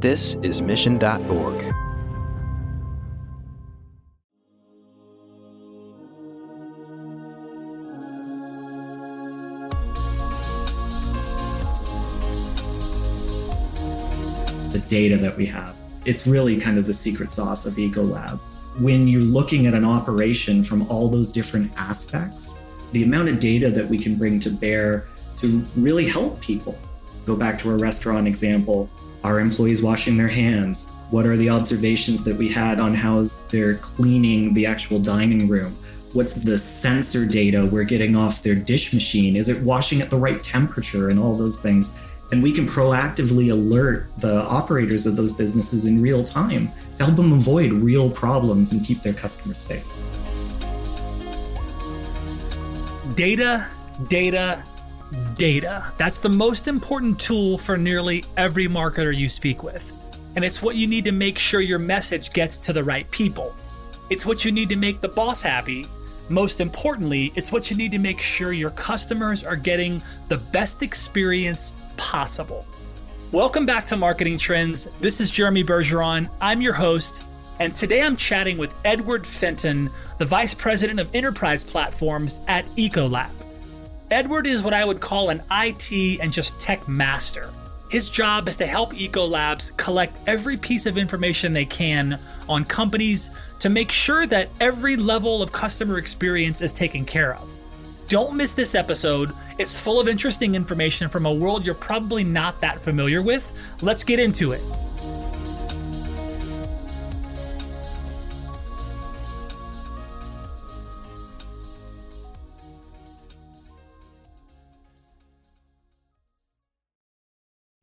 This is Mission.org. The data that we have. It's really kind of the secret sauce of Ecolab. When you're looking at an operation from all those different aspects, the amount of data that we can bring to bear to really help people. Go back to our restaurant example. Are employees washing their hands? What are the observations that we had on how they're cleaning the actual dining room? What's the sensor data we're getting off their dish machine? Is it washing at the right temperature and all those things? And we can proactively alert the operators of those businesses in real time to help them avoid real problems and keep their customers safe. Data, data, data. That's the most important tool for nearly every marketer you speak with. And it's what you need to make sure your message gets to the right people. It's what you need to make the boss happy. Most importantly, it's what you need to make sure your customers are getting the best experience possible. Welcome back to Marketing Trends. This is Jeremy Bergeron. I'm your host, and today I'm chatting with Edward Fenton, the Vice President of Enterprise Platforms at Ecolab. Edward is what I would call an IT and just tech master. His job is to help Ecolabs collect every piece of information they can on companies to make sure that every level of customer experience is taken care of. Don't miss this episode. It's full of interesting information from a world you're probably not that familiar with. Let's get into it.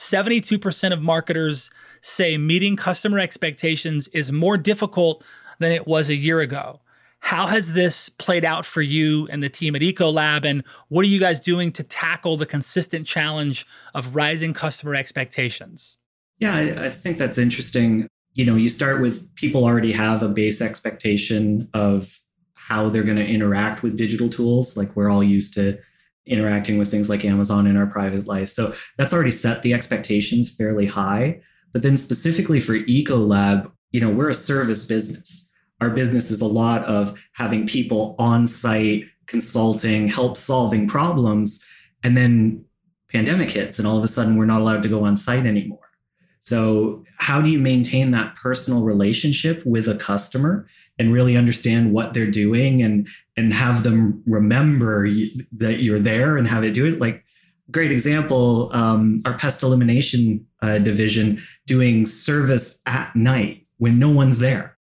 72% of marketers say meeting customer expectations is more difficult than it was a year ago. How has this played out for you and the team at Ecolab? And what are you guys doing to tackle the consistent challenge of rising customer expectations? Yeah, I, I think that's interesting. You know, you start with people already have a base expectation of how they're going to interact with digital tools. Like we're all used to interacting with things like Amazon in our private life. So that's already set the expectations fairly high. But then specifically for Ecolab, you know, we're a service business. Our business is a lot of having people on site, consulting, help solving problems. And then pandemic hits and all of a sudden we're not allowed to go on site anymore. So how do you maintain that personal relationship with a customer and really understand what they're doing and and have them remember that you're there and how to do it. Like great example um, our pest elimination uh, division doing service at night when no one's there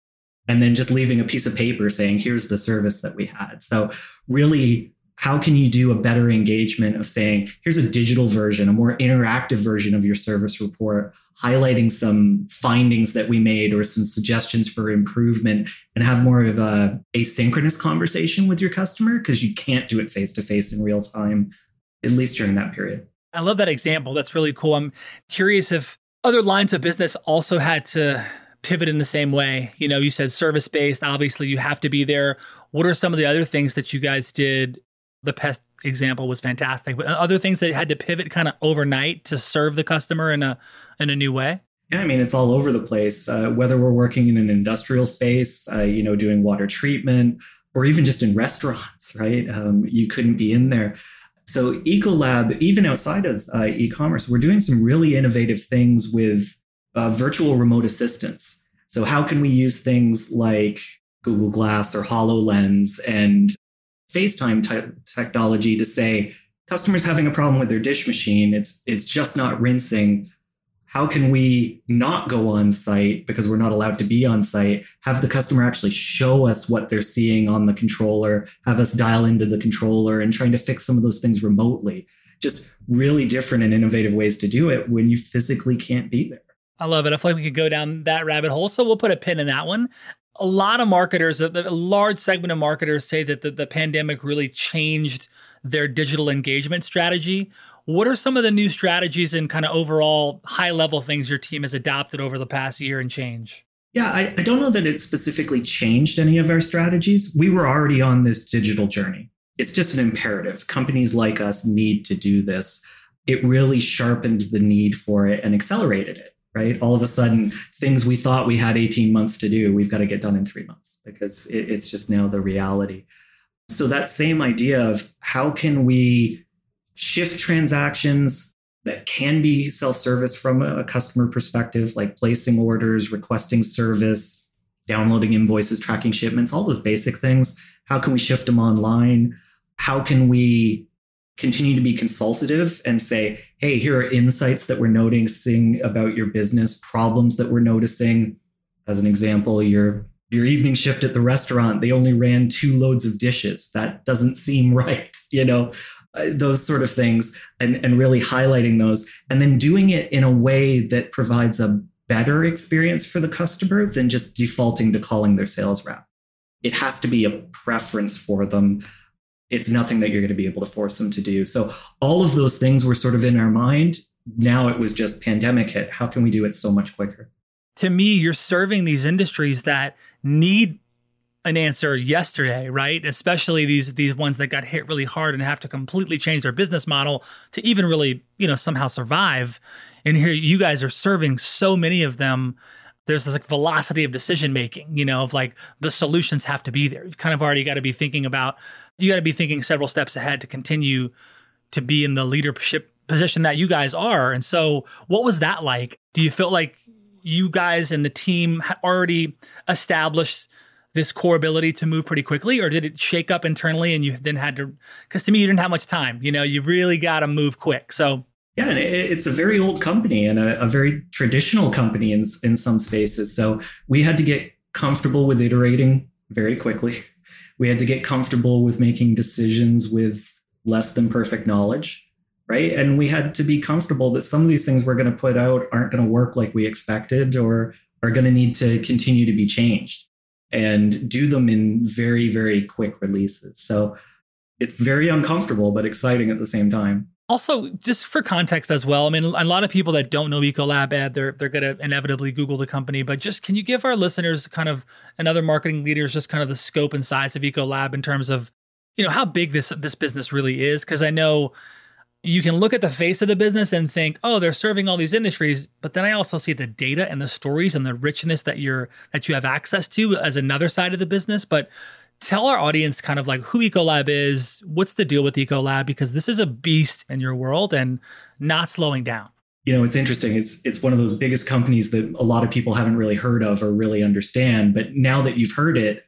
and then just leaving a piece of paper saying here's the service that we had. So really how can you do a better engagement of saying here's a digital version a more interactive version of your service report highlighting some findings that we made or some suggestions for improvement and have more of a asynchronous conversation with your customer? Because you can't do it face to face in real time at least during that period. I love that example. That's really cool. I'm curious if other lines of business also had to pivot in the same way. You know you said service based obviously you have to be there. What are some of the other things that you guys did the pest example was fantastic. But other things that had to pivot kind of overnight to serve the customer in a in a new way. Yeah, I mean it's all over the place. Uh, whether we're working in an industrial space, uh, you know, doing water treatment, or even just in restaurants, right? Um, you couldn't be in there. So Ecolab, even outside of uh, e-commerce, we're doing some really innovative things with uh, virtual remote assistants. So how can we use things like Google Glass or HoloLens and FaceTime type technology to say, customers having a problem with their dish machine, it's it's just not rinsing. How can we not go on site because we're not allowed to be on site? Have the customer actually show us what they're seeing on the controller, have us dial into the controller and trying to fix some of those things remotely. Just really different and innovative ways to do it when you physically can't be there. I love it. I feel like we could go down that rabbit hole. So we'll put a pin in that one. A lot of marketers, a, large segment of marketers say that the, the pandemic really changed their digital engagement strategy. What are some of the new strategies and kind of overall high level things your team has adopted over the past year and change? Yeah, I, I don't know that it specifically changed any of our strategies. We were already on this digital journey. It's just an imperative. Companies like us need to do this. It really sharpened the need for it and accelerated it right? All of a sudden, things we thought we had 18 months to do, we've got to get done in three months because it, it's just now the reality. So, that same idea of how can we shift transactions that can be self service from a customer perspective, like placing orders, requesting service, downloading invoices, tracking shipments, all those basic things. How can we shift them online? How can we continue to be consultative and say, hey, here are insights that we're noticing about your business, problems that we're noticing. As an example, your your evening shift at the restaurant, they only ran two loads of dishes. That doesn't seem right, you know, uh, those sort of things, and, and really highlighting those, and then doing it in a way that provides a better experience for the customer than just defaulting to calling their sales rep. It has to be a preference for them it's nothing that you're going to be able to force them to do. So all of those things were sort of in our mind. Now it was just pandemic hit. How can we do it so much quicker? To me, you're serving these industries that need an answer yesterday, right? Especially these these ones that got hit really hard and have to completely change their business model to even really, you know, somehow survive. And here you guys are serving so many of them there's this like velocity of decision making, you know, of like the solutions have to be there. You've kind of already got to be thinking about, you got to be thinking several steps ahead to continue to be in the leadership position that you guys are. And so, what was that like? Do you feel like you guys and the team already established this core ability to move pretty quickly, or did it shake up internally and you then had to? Because to me, you didn't have much time. You know, you really got to move quick. So, yeah, and it's a very old company and a, a, very traditional company in in some spaces. So we had to get comfortable with iterating very quickly. We had to get comfortable with making decisions with less than perfect knowledge, right? And we had to be comfortable that some of these things we're going to put out aren't going to work like we expected or are going to need to continue to be changed and do them in very very quick releases. So it's very uncomfortable but exciting at the same time. Also, just for context as well, I mean, a lot of people that don't know Ecolab Ed, they're they're going to inevitably Google the company. But just can you give our listeners kind of and other marketing leaders just kind of the scope and size of Ecolab in terms of, you know, how big this this business really is? Because I know you can look at the face of the business and think, oh, they're serving all these industries, but then I also see the data and the stories and the richness that you're that you have access to as another side of the business. But tell our audience kind of like who Ecolab is, what's the deal with Ecolab, because this is a beast in your world and not slowing down. You know, it's interesting. It's it's one of those biggest companies that a lot of people haven't really heard of or really understand. But now that you've heard it,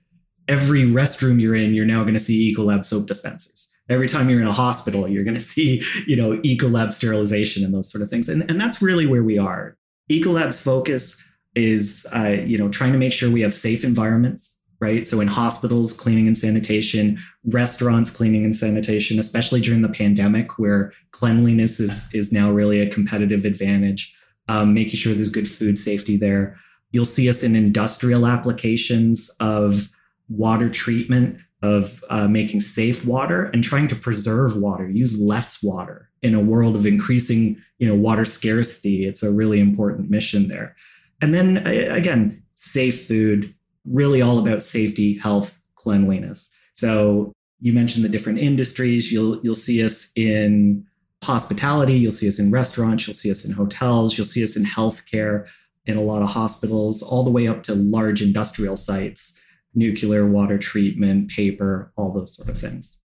every restroom you're in, you're now going to see Ecolab soap dispensers. Every time you're in a hospital, you're going to see, you know, Ecolab sterilization and those sort of things. And, and that's really where we are. Ecolab's focus is, uh, you know, trying to make sure we have safe environments right? So in hospitals, cleaning and sanitation, restaurants, cleaning and sanitation, especially during the pandemic, where cleanliness is is now really a competitive advantage. Um, making sure there's good food safety there. You'll see us in industrial applications of water treatment, of uh, making safe water, and trying to preserve water, use less water in a world of increasing, you know, water scarcity. It's a really important mission there. And then again, safe food, really all about safety, health, cleanliness. So you mentioned the different industries. You'll you'll see us in hospitality, you'll see us in restaurants, you'll see us in hotels, you'll see us in healthcare, in a lot of hospitals, all the way up to large industrial sites, nuclear, water treatment, paper, all those sort of things.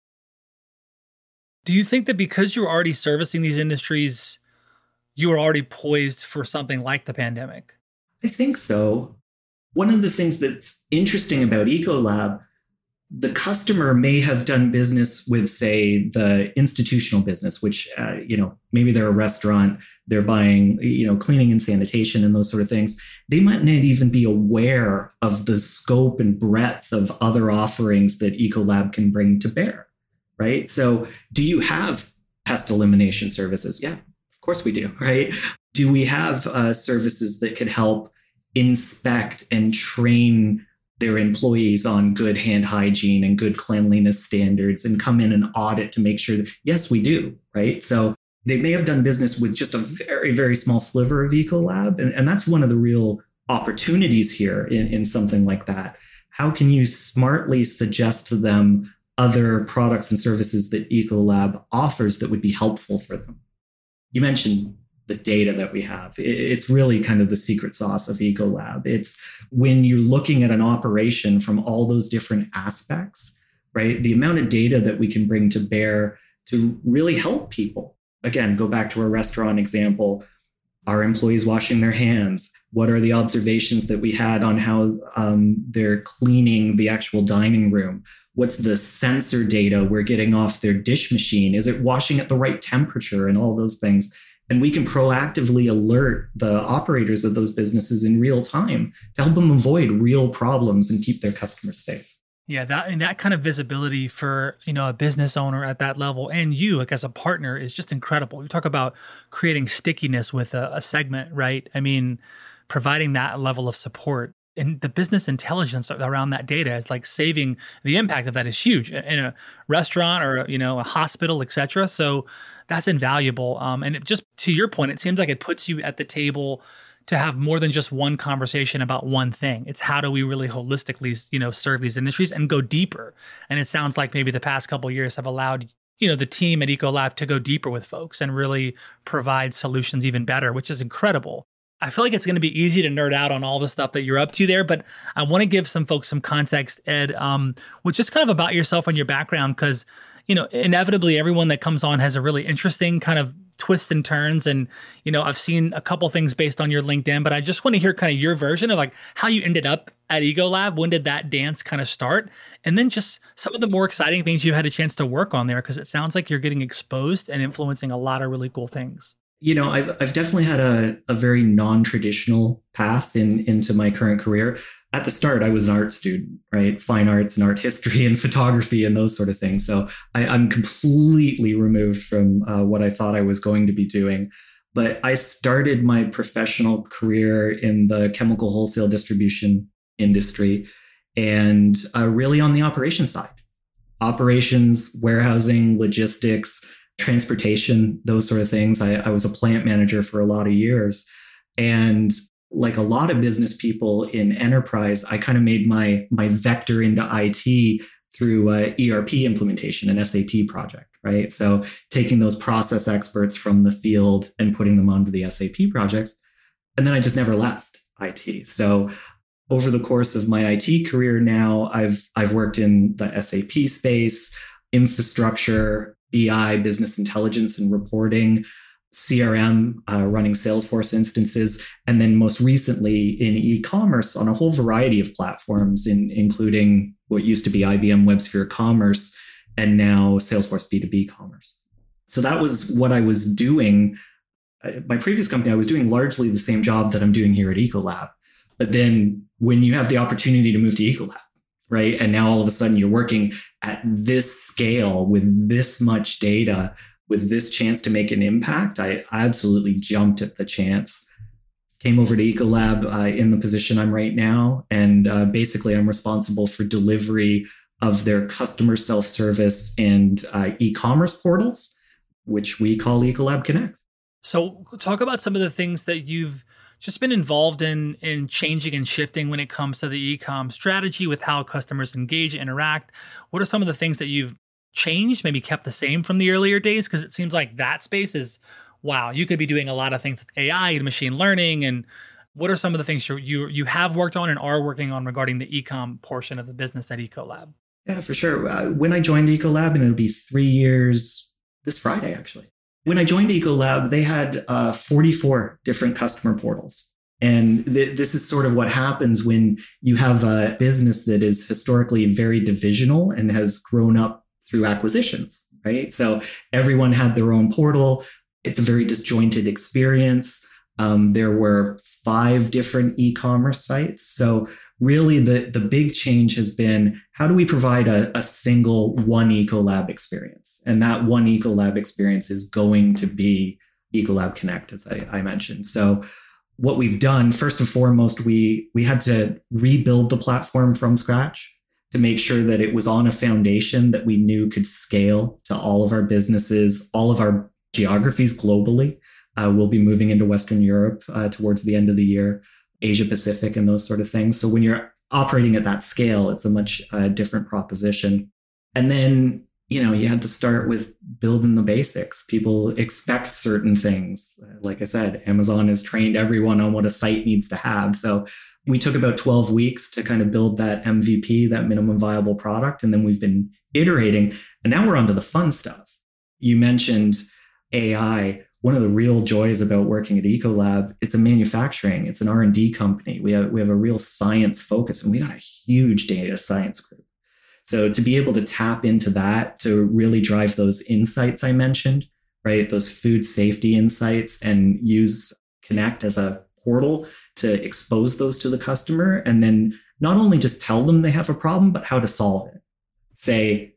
Do you think that because you're already servicing these industries, you are already poised for something like the pandemic? I think so one of the things that's interesting about Ecolab, the customer may have done business with, say, the institutional business, which, uh, you know, maybe they're a restaurant, they're buying, you know, cleaning and sanitation and those sort of things. They might not even be aware of the scope and breadth of other offerings that Ecolab can bring to bear, right? So, do you have pest elimination services? Yeah, of course we do, right? Do we have uh, services that could help inspect and train their employees on good hand hygiene and good cleanliness standards and come in and audit to make sure that, yes, we do, right? So they may have done business with just a very, very small sliver of Ecolab. And, and that's one of the real opportunities here in, in something like that. How can you smartly suggest to them other products and services that Ecolab offers that would be helpful for them? You mentioned the data that we have. It's really kind of the secret sauce of Ecolab. It's when you're looking at an operation from all those different aspects, right? The amount of data that we can bring to bear to really help people. Again, go back to our restaurant example. Are employees washing their hands? What are the observations that we had on how um, they're cleaning the actual dining room? What's the sensor data we're getting off their dish machine? Is it washing at the right temperature and all those things? And we can proactively alert the operators of those businesses in real time to help them avoid real problems and keep their customers safe. Yeah that and that kind of visibility for you know a business owner at that level and you like as a partner is just incredible. You talk about creating stickiness with a, a segment right? I mean providing that level of support and the business intelligence around that data is like saving the impact of that is huge in a restaurant or you know a hospital etc so that's invaluable. Um, and it just to your point it seems like it puts you at the table to have more than just one conversation about one thing. It's how do we really holistically you know serve these industries and go deeper. And it sounds like maybe the past couple years have allowed you know the team at ecolab to go deeper with folks and really provide solutions even better which is incredible I feel like it's going to be easy to nerd out on all the stuff that you're up to there, but I want to give some folks some context, Ed, um, with just kind of about yourself and your background, because you know, inevitably everyone that comes on has a really interesting kind of twists and turns. And, you know, I've seen a couple things based on your LinkedIn, but I just want to hear kind of your version of like how you ended up at Ecolab When did that dance kind of start? And then just some of the more exciting things you had a chance to work on there, because it sounds like you're getting exposed and influencing a lot of really cool things you know, I've I've definitely had a, a very non-traditional path in into my current career. At the start, I was an art student, right? Fine arts and art history and photography and those sort of things. So I, am completely removed from uh, what I thought I was going to be doing. But I started my professional career in the chemical wholesale distribution industry and uh, really on the operations side operations, warehousing, logistics, transportation, those sort of things. I, I was a plant manager for a lot of years. And like a lot of business people in enterprise, I kind of made my my vector into IT through uh, a ERP implementation, an SAP project, right? So taking those process experts from the field and putting them onto the SAP projects. And then I just never left IT. So over the course of my IT career now, I've I've worked in the SAP space, infrastructure, BI, business intelligence and reporting, CRM, uh, running Salesforce instances, and then most recently in e-commerce on a whole variety of platforms, in, including what used to be IBM WebSphere Commerce and now Salesforce B2B Commerce. So that was what I was doing. Uh, my previous company, I was doing largely the same job that I'm doing here at Ecolab. But then when you have the opportunity to move to Ecolab, right? And now all of a sudden you're working at this scale with this much data, with this chance to make an impact. I absolutely jumped at the chance. Came over to Ecolab uh, in the position I'm right now. And uh, basically, I'm responsible for delivery of their customer self service and uh, e commerce portals, which we call Ecolab Connect. So, talk about some of the things that you've just been involved in in changing and shifting when it comes to the ecom strategy with how customers engage and interact. What are some of the things that you've changed, maybe kept the same from the earlier days? Because it seems like that space is wow, you could be doing a lot of things with AI and machine learning. And what are some of the things you you have worked on and are working on regarding the ecom portion of the business at Ecolab? Yeah, for sure. Uh, when I joined Ecolab, and it'll be three years this Friday, actually. When I joined Ecolab, they had uh, 44 different customer portals. And th- this is sort of what happens when you have a business that is historically very divisional and has grown up through acquisitions, right? So everyone had their own portal. It's a very disjointed experience. Um, there were five different e-commerce sites. So really the, the big change has been how do we provide a, a single one ecolab experience? And that one ecolab experience is going to be Ecolab Connect, as I, I mentioned. So what we've done first and foremost we we had to rebuild the platform from scratch to make sure that it was on a foundation that we knew could scale to all of our businesses all of our geographies globally uh, we'll be moving into western europe uh, towards the end of the year asia pacific and those sort of things so when you're operating at that scale it's a much uh, different proposition and then you know, you had to start with building the basics. People expect certain things. Like I said, Amazon has trained everyone on what a site needs to have. So we took about 12 weeks to kind of build that MVP, that minimum viable product. And then we've been iterating. And now we're on to the fun stuff. You mentioned AI. One of the real joys about working at Ecolab, it's a manufacturing, it's an R&D company. We have we have a real science focus and we got a huge data science group. So to be able to tap into that to really drive those insights I mentioned, right? Those food safety insights and use Connect as a portal to expose those to the customer and then not only just tell them they have a problem, but how to solve it. Say,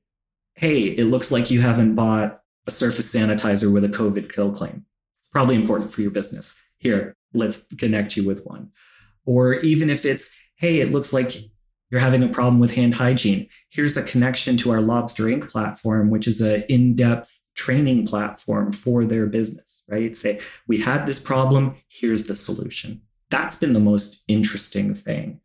hey, it looks like you haven't bought a surface sanitizer with a COVID kill claim. It's probably important for your business. Here, let's connect you with one. Or even if it's, hey, it looks like you're having a problem with hand hygiene. Here's a connection to our Lobster Ink platform, which is an in depth training platform for their business, right? Say, we had this problem, here's the solution. That's been the most interesting thing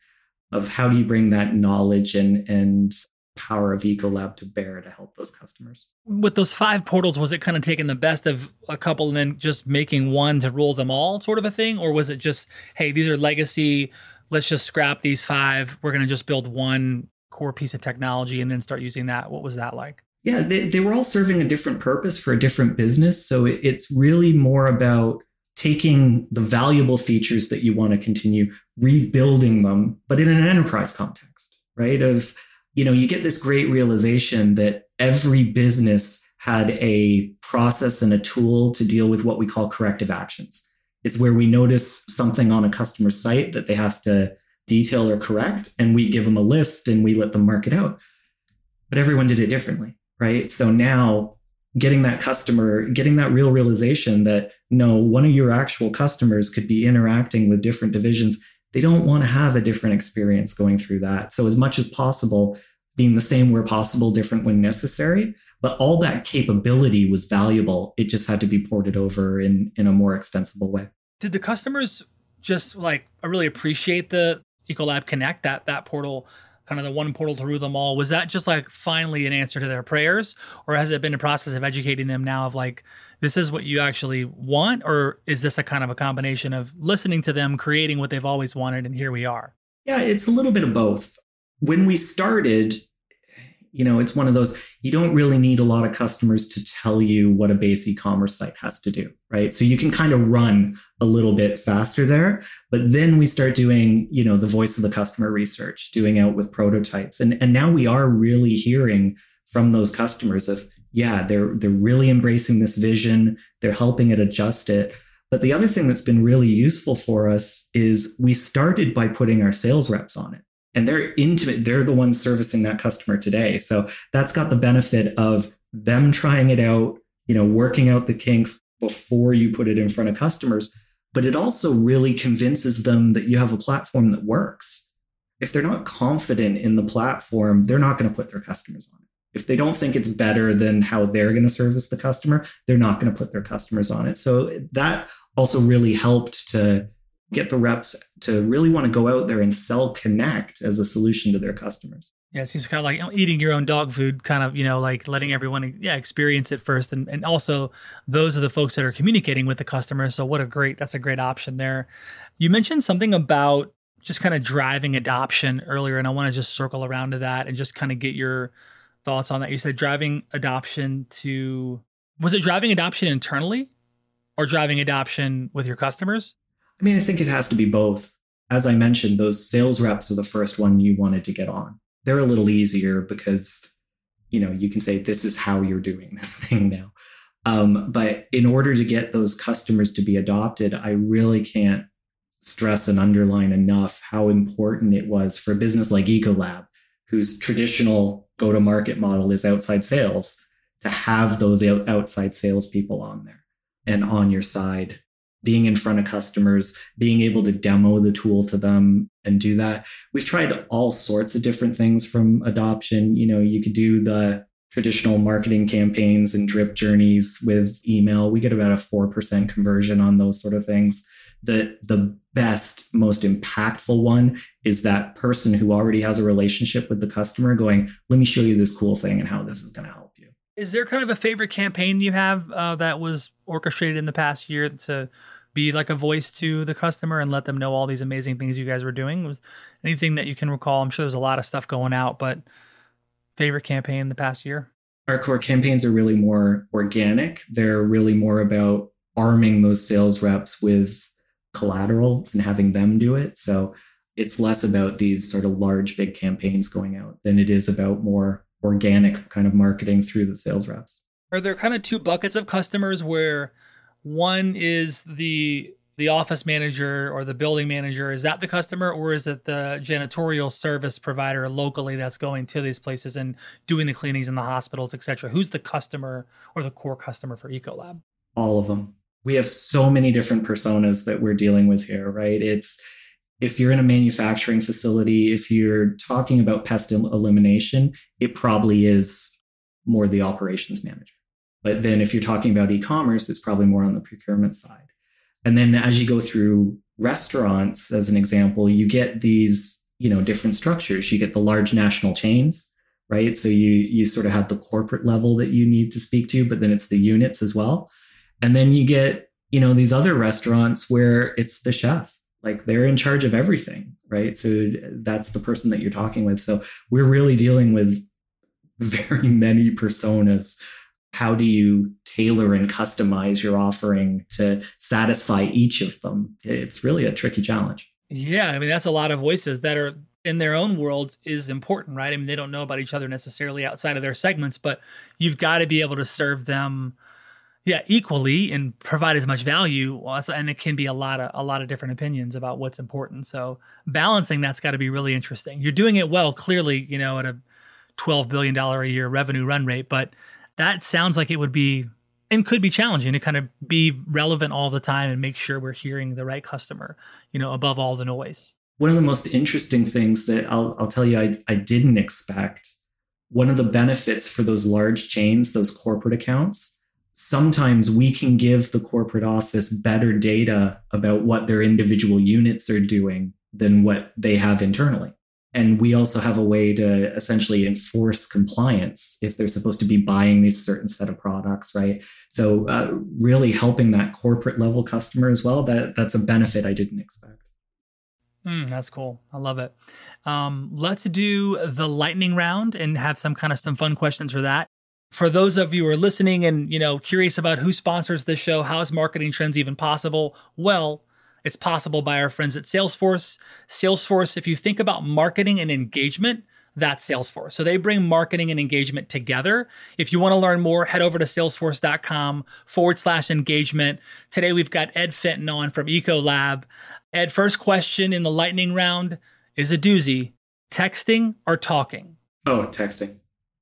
of how do you bring that knowledge and, and power of Ecolab to bear to help those customers. With those five portals, was it kind of taking the best of a couple and then just making one to rule them all sort of a thing? Or was it just, hey, these are legacy let's just scrap these five. We're going to just build one core piece of technology and then start using that. What was that like? Yeah, they, they were all serving a different purpose for a different business. So it, it's really more about taking the valuable features that you want to continue, rebuilding them, but in an enterprise context, right? Of, you know, you get this great realization that every business had a process and a tool to deal with what we call corrective actions. It's where we notice something on a customer site that they have to detail or correct, and we give them a list and we let them mark it out. But everyone did it differently, right? So now getting that customer, getting that real realization that no, one of your actual customers could be interacting with different divisions. They don't want to have a different experience going through that. So, as much as possible, being the same where possible, different when necessary. But all that capability was valuable. It just had to be ported over in, in a more extensible way. Did the customers just like really appreciate the Ecolab Connect, that that portal, kind of the one portal to rule them all? Was that just like finally an answer to their prayers? Or has it been a process of educating them now of like, this is what you actually want? Or is this a kind of a combination of listening to them, creating what they've always wanted, and here we are? Yeah, it's a little bit of both. When we started, you know, it's one of those, you don't really need a lot of customers to tell you what a base e-commerce site has to do, right? So you can kind of run a little bit faster there. But then we start doing, you know, the voice of the customer research, doing out with prototypes. And, and now we are really hearing from those customers of, yeah, they're they're really embracing this vision, they're helping it adjust it. But the other thing that's been really useful for us is we started by putting our sales reps on it. And they're intimate they're the ones servicing that customer today. So that's got the benefit of them trying it out you know working out the kinks before you put it in front of customers. But it also really convinces them that you have a platform that works. If they're not confident in the platform they're not going to put their customers on it if they don't think it's better than how they're going to service the customer they're not going to put their customers on it so that also really helped to get the reps to really want to go out there and sell Connect as a solution to their customers. Yeah, it seems kind of like eating your own dog food, kind of, you know, like letting everyone, yeah, experience it first. And, and also, those are the folks that are communicating with the customer. So, what a great, that's a great option there. You mentioned something about just kind of driving adoption earlier, and I want to just circle around to that and just kind of get your thoughts on that. You said driving adoption to, was it driving adoption internally or driving adoption with your customers? I mean, I think it has to be both. As I mentioned, those sales reps are the first one you wanted to get on. They're a little easier because, you know, you can say, this is how you're doing this thing now. Um, but in order to get those customers to be adopted, I really can't stress and underline enough how important it was for a business like Ecolab, whose traditional go to market model is outside sales, to have those outside salespeople on there and on your side, being in front of customers, being able to demo the tool to them and do that. We've tried all sorts of different things from adoption. You know, you could do the traditional marketing campaigns and drip journeys with email. We get about a 4% conversion on those sort of things. The the best, most impactful one is that person who already has a relationship with the customer going, let me show you this cool thing and how this is going to help you. Is there kind of a favorite campaign you have uh, that was orchestrated in the past year to be like a voice to the customer and let them know all these amazing things you guys were doing? Was anything that you can recall? I'm sure there's a lot of stuff going out, but favorite campaign in the past year? Our core campaigns are really more organic. They're really more about arming those sales reps with collateral and having them do it. So it's less about these sort of large, big campaigns going out than it is about more organic kind of marketing through the sales reps. Are there kind of two buckets of customers where one is the the office manager or the building manager is that the customer or is it the janitorial service provider locally that's going to these places and doing the cleanings in the hospitals etc who's the customer or the core customer for ecolab all of them we have so many different personas that we're dealing with here right it's if you're in a manufacturing facility if you're talking about pest elimination it probably is more the operations manager but then if you're talking about e-commerce it's probably more on the procurement side and then as you go through restaurants, as an example, you get these, you know, different structures. You get the large national chains, right? So you you sort of have the corporate level that you need to speak to, but then it's the units as well. And then you get, you know, these other restaurants where it's the chef. Like they're in charge of everything, right? So that's the person that you're talking with. So we're really dealing with very many personas how do you tailor and customize your offering to satisfy each of them? It's really a tricky challenge. Yeah, I mean that's a lot of voices that are in their own worlds is important, right? I mean they don't know about each other necessarily outside of their segments, but you've got to be able to serve them yeah, equally and provide as much value and it can be a lot of a lot of different opinions about what's important. So balancing that's got to be really interesting. You're doing it well clearly, you know, at a 12 billion dollar a year revenue run rate, but that sounds like it would be and could be challenging to kind of be relevant all the time and make sure we're hearing the right customer, you know, above all the noise. One of the most interesting things that I'll, I'll tell you I, I didn't expect, one of the benefits for those large chains, those corporate accounts, sometimes we can give the corporate office better data about what their individual units are doing than what they have internally. And we also have a way to essentially enforce compliance if they're supposed to be buying these certain set of products, right? So uh, really helping that corporate level customer as well. That that's a benefit I didn't expect. Mm, that's cool. I love it. Um, let's do the lightning round and have some kind of some fun questions for that. For those of you who are listening and you know curious about who sponsors this show, how is marketing trends even possible? Well, it's possible by our friends at Salesforce. Salesforce, if you think about marketing and engagement, that's Salesforce. So they bring marketing and engagement together. If you want to learn more, head over to salesforce.com forward slash engagement. Today we've got Ed Fenton on from Ecolab. Ed, first question in the lightning round is a doozy texting or talking? Oh, texting.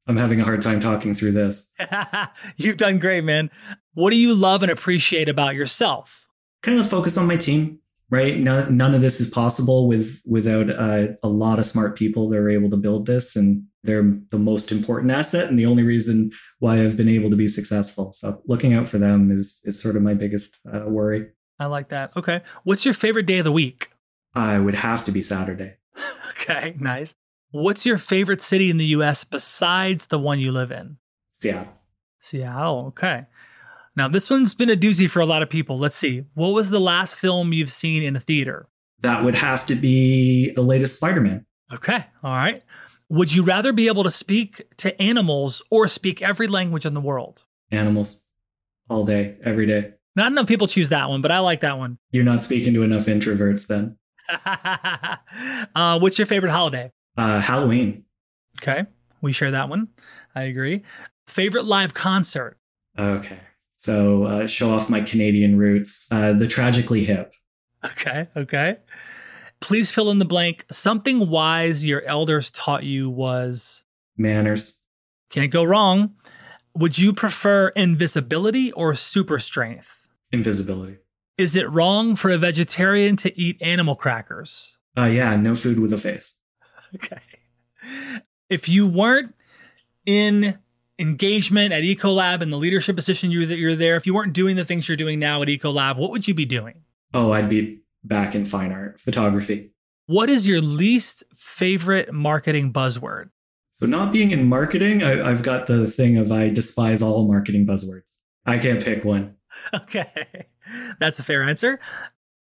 I'm having a hard time talking through this. You've done great, man. What do you love and appreciate about yourself? kind of focus on my team right? No, none of this is possible with without uh, a lot of smart people that are able to build this and they're the most important asset and the only reason why i've been able to be successful. So looking out for them is is sort of my biggest uh, worry. I like that. Okay. What's your favorite day of the week? I would have to be saturday. Okay nice what's your favorite city in the us besides the one you live in seattle seattle okay now, this one's been a doozy for a lot of people. Let's see. What was the last film you've seen in a theater? That would have to be the latest Spider Man. Okay. All right. Would you rather be able to speak to animals or speak every language in the world? Animals all day, every day. Not enough people choose that one, but I like that one. You're not speaking to enough introverts then. uh, what's your favorite holiday? Uh, Halloween. Okay. We share that one. I agree. Favorite live concert? Okay. So, uh, show off my Canadian roots. Uh, the Tragically Hip. Okay. Okay. Please fill in the blank. Something wise your elders taught you was manners. Can't go wrong. Would you prefer invisibility or super strength? Invisibility. Is it wrong for a vegetarian to eat animal crackers? Uh, yeah, no food with a face. Okay. If you weren't in engagement at Ecolab and the leadership position you that you're there, if you weren't doing the things you're doing now at Ecolab, what would you be doing? Oh, I'd be back in fine art, photography. What is your least favorite marketing buzzword? So, not being in marketing, I, have got the thing of I despise all marketing buzzwords. I can't pick one. Okay. That's a fair answer.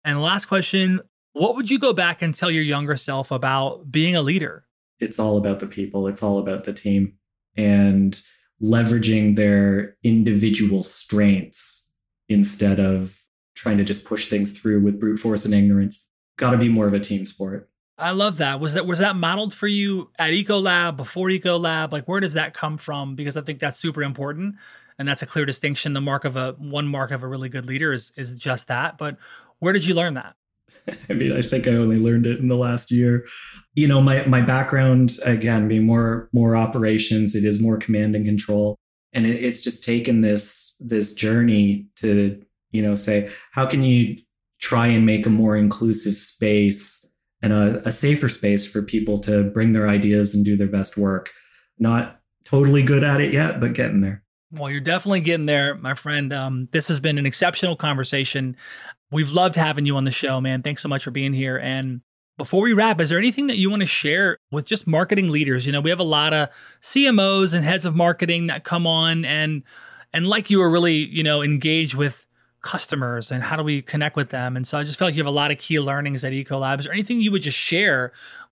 And last question What would you go back and tell your younger self about being a leader? It's all about the people, it's all about the team and leveraging their individual strengths instead of trying to just push things through with brute force and ignorance. Got to be more of a team sport. I love that. Was that was that modeled for you at Ecolab before Ecolab? Like where does that come from? Because I think that's super important and that's a clear distinction. The mark of a one mark of a really good leader is is just that. But where did you learn that? I mean, I think I only learned it in the last year. You know, my my background again being more more operations, it is more command and control, and it, it's just taken this this journey to you know say how can you try and make a more inclusive space and a, a safer space for people to bring their ideas and do their best work. Not totally good at it yet, but getting there. Well, you're definitely getting there, my friend. Um, this has been an exceptional conversation. We've loved having you on the show, man. Thanks so much for being here. And before we wrap, is there anything that you want to share with just marketing leaders? You know, we have a lot of CMOs and heads of marketing that come on and and like you are really, you know, engaged with customers and how do we connect with them. And so I just felt like you have a lot of key learnings at Ecolab. Is there anything you would just share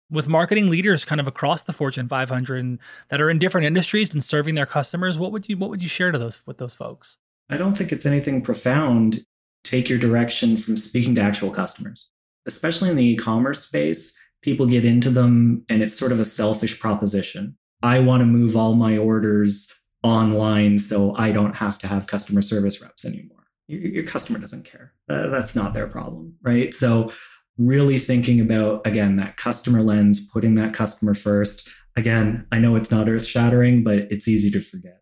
with marketing leaders kind of across the Fortune 500 that are in different industries and serving their customers? What would you what would you share to those with those folks? I don't think it's anything profound. Take your direction from speaking to actual customers, especially in the e-commerce space. People get into them and it's sort of a selfish proposition. I want to move all my orders online so I don't have to have customer service reps anymore your, customer doesn't care. That's not their problem, right? So, really thinking about, again, that customer lens, putting that customer first. Again, I know it's not earth shattering, but it's easy to forget.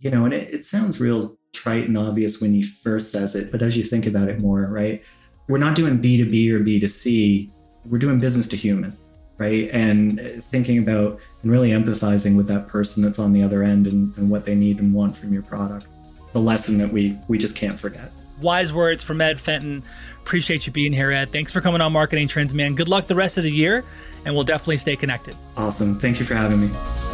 You know, and it, it sounds real trite and obvious when he first says it, but as you think about it more, right? We're not doing B2B or B2C, we're doing business to human, right? And thinking about and really empathizing with that person that's on the other end and, and what they need and want from your product the lesson that we we just can't forget. Wise words from Ed Fenton. Appreciate you being here, Ed. Thanks for coming on Marketing Trends, man. Good luck the rest of the year, and we'll definitely stay connected. Awesome. Thank you for having me.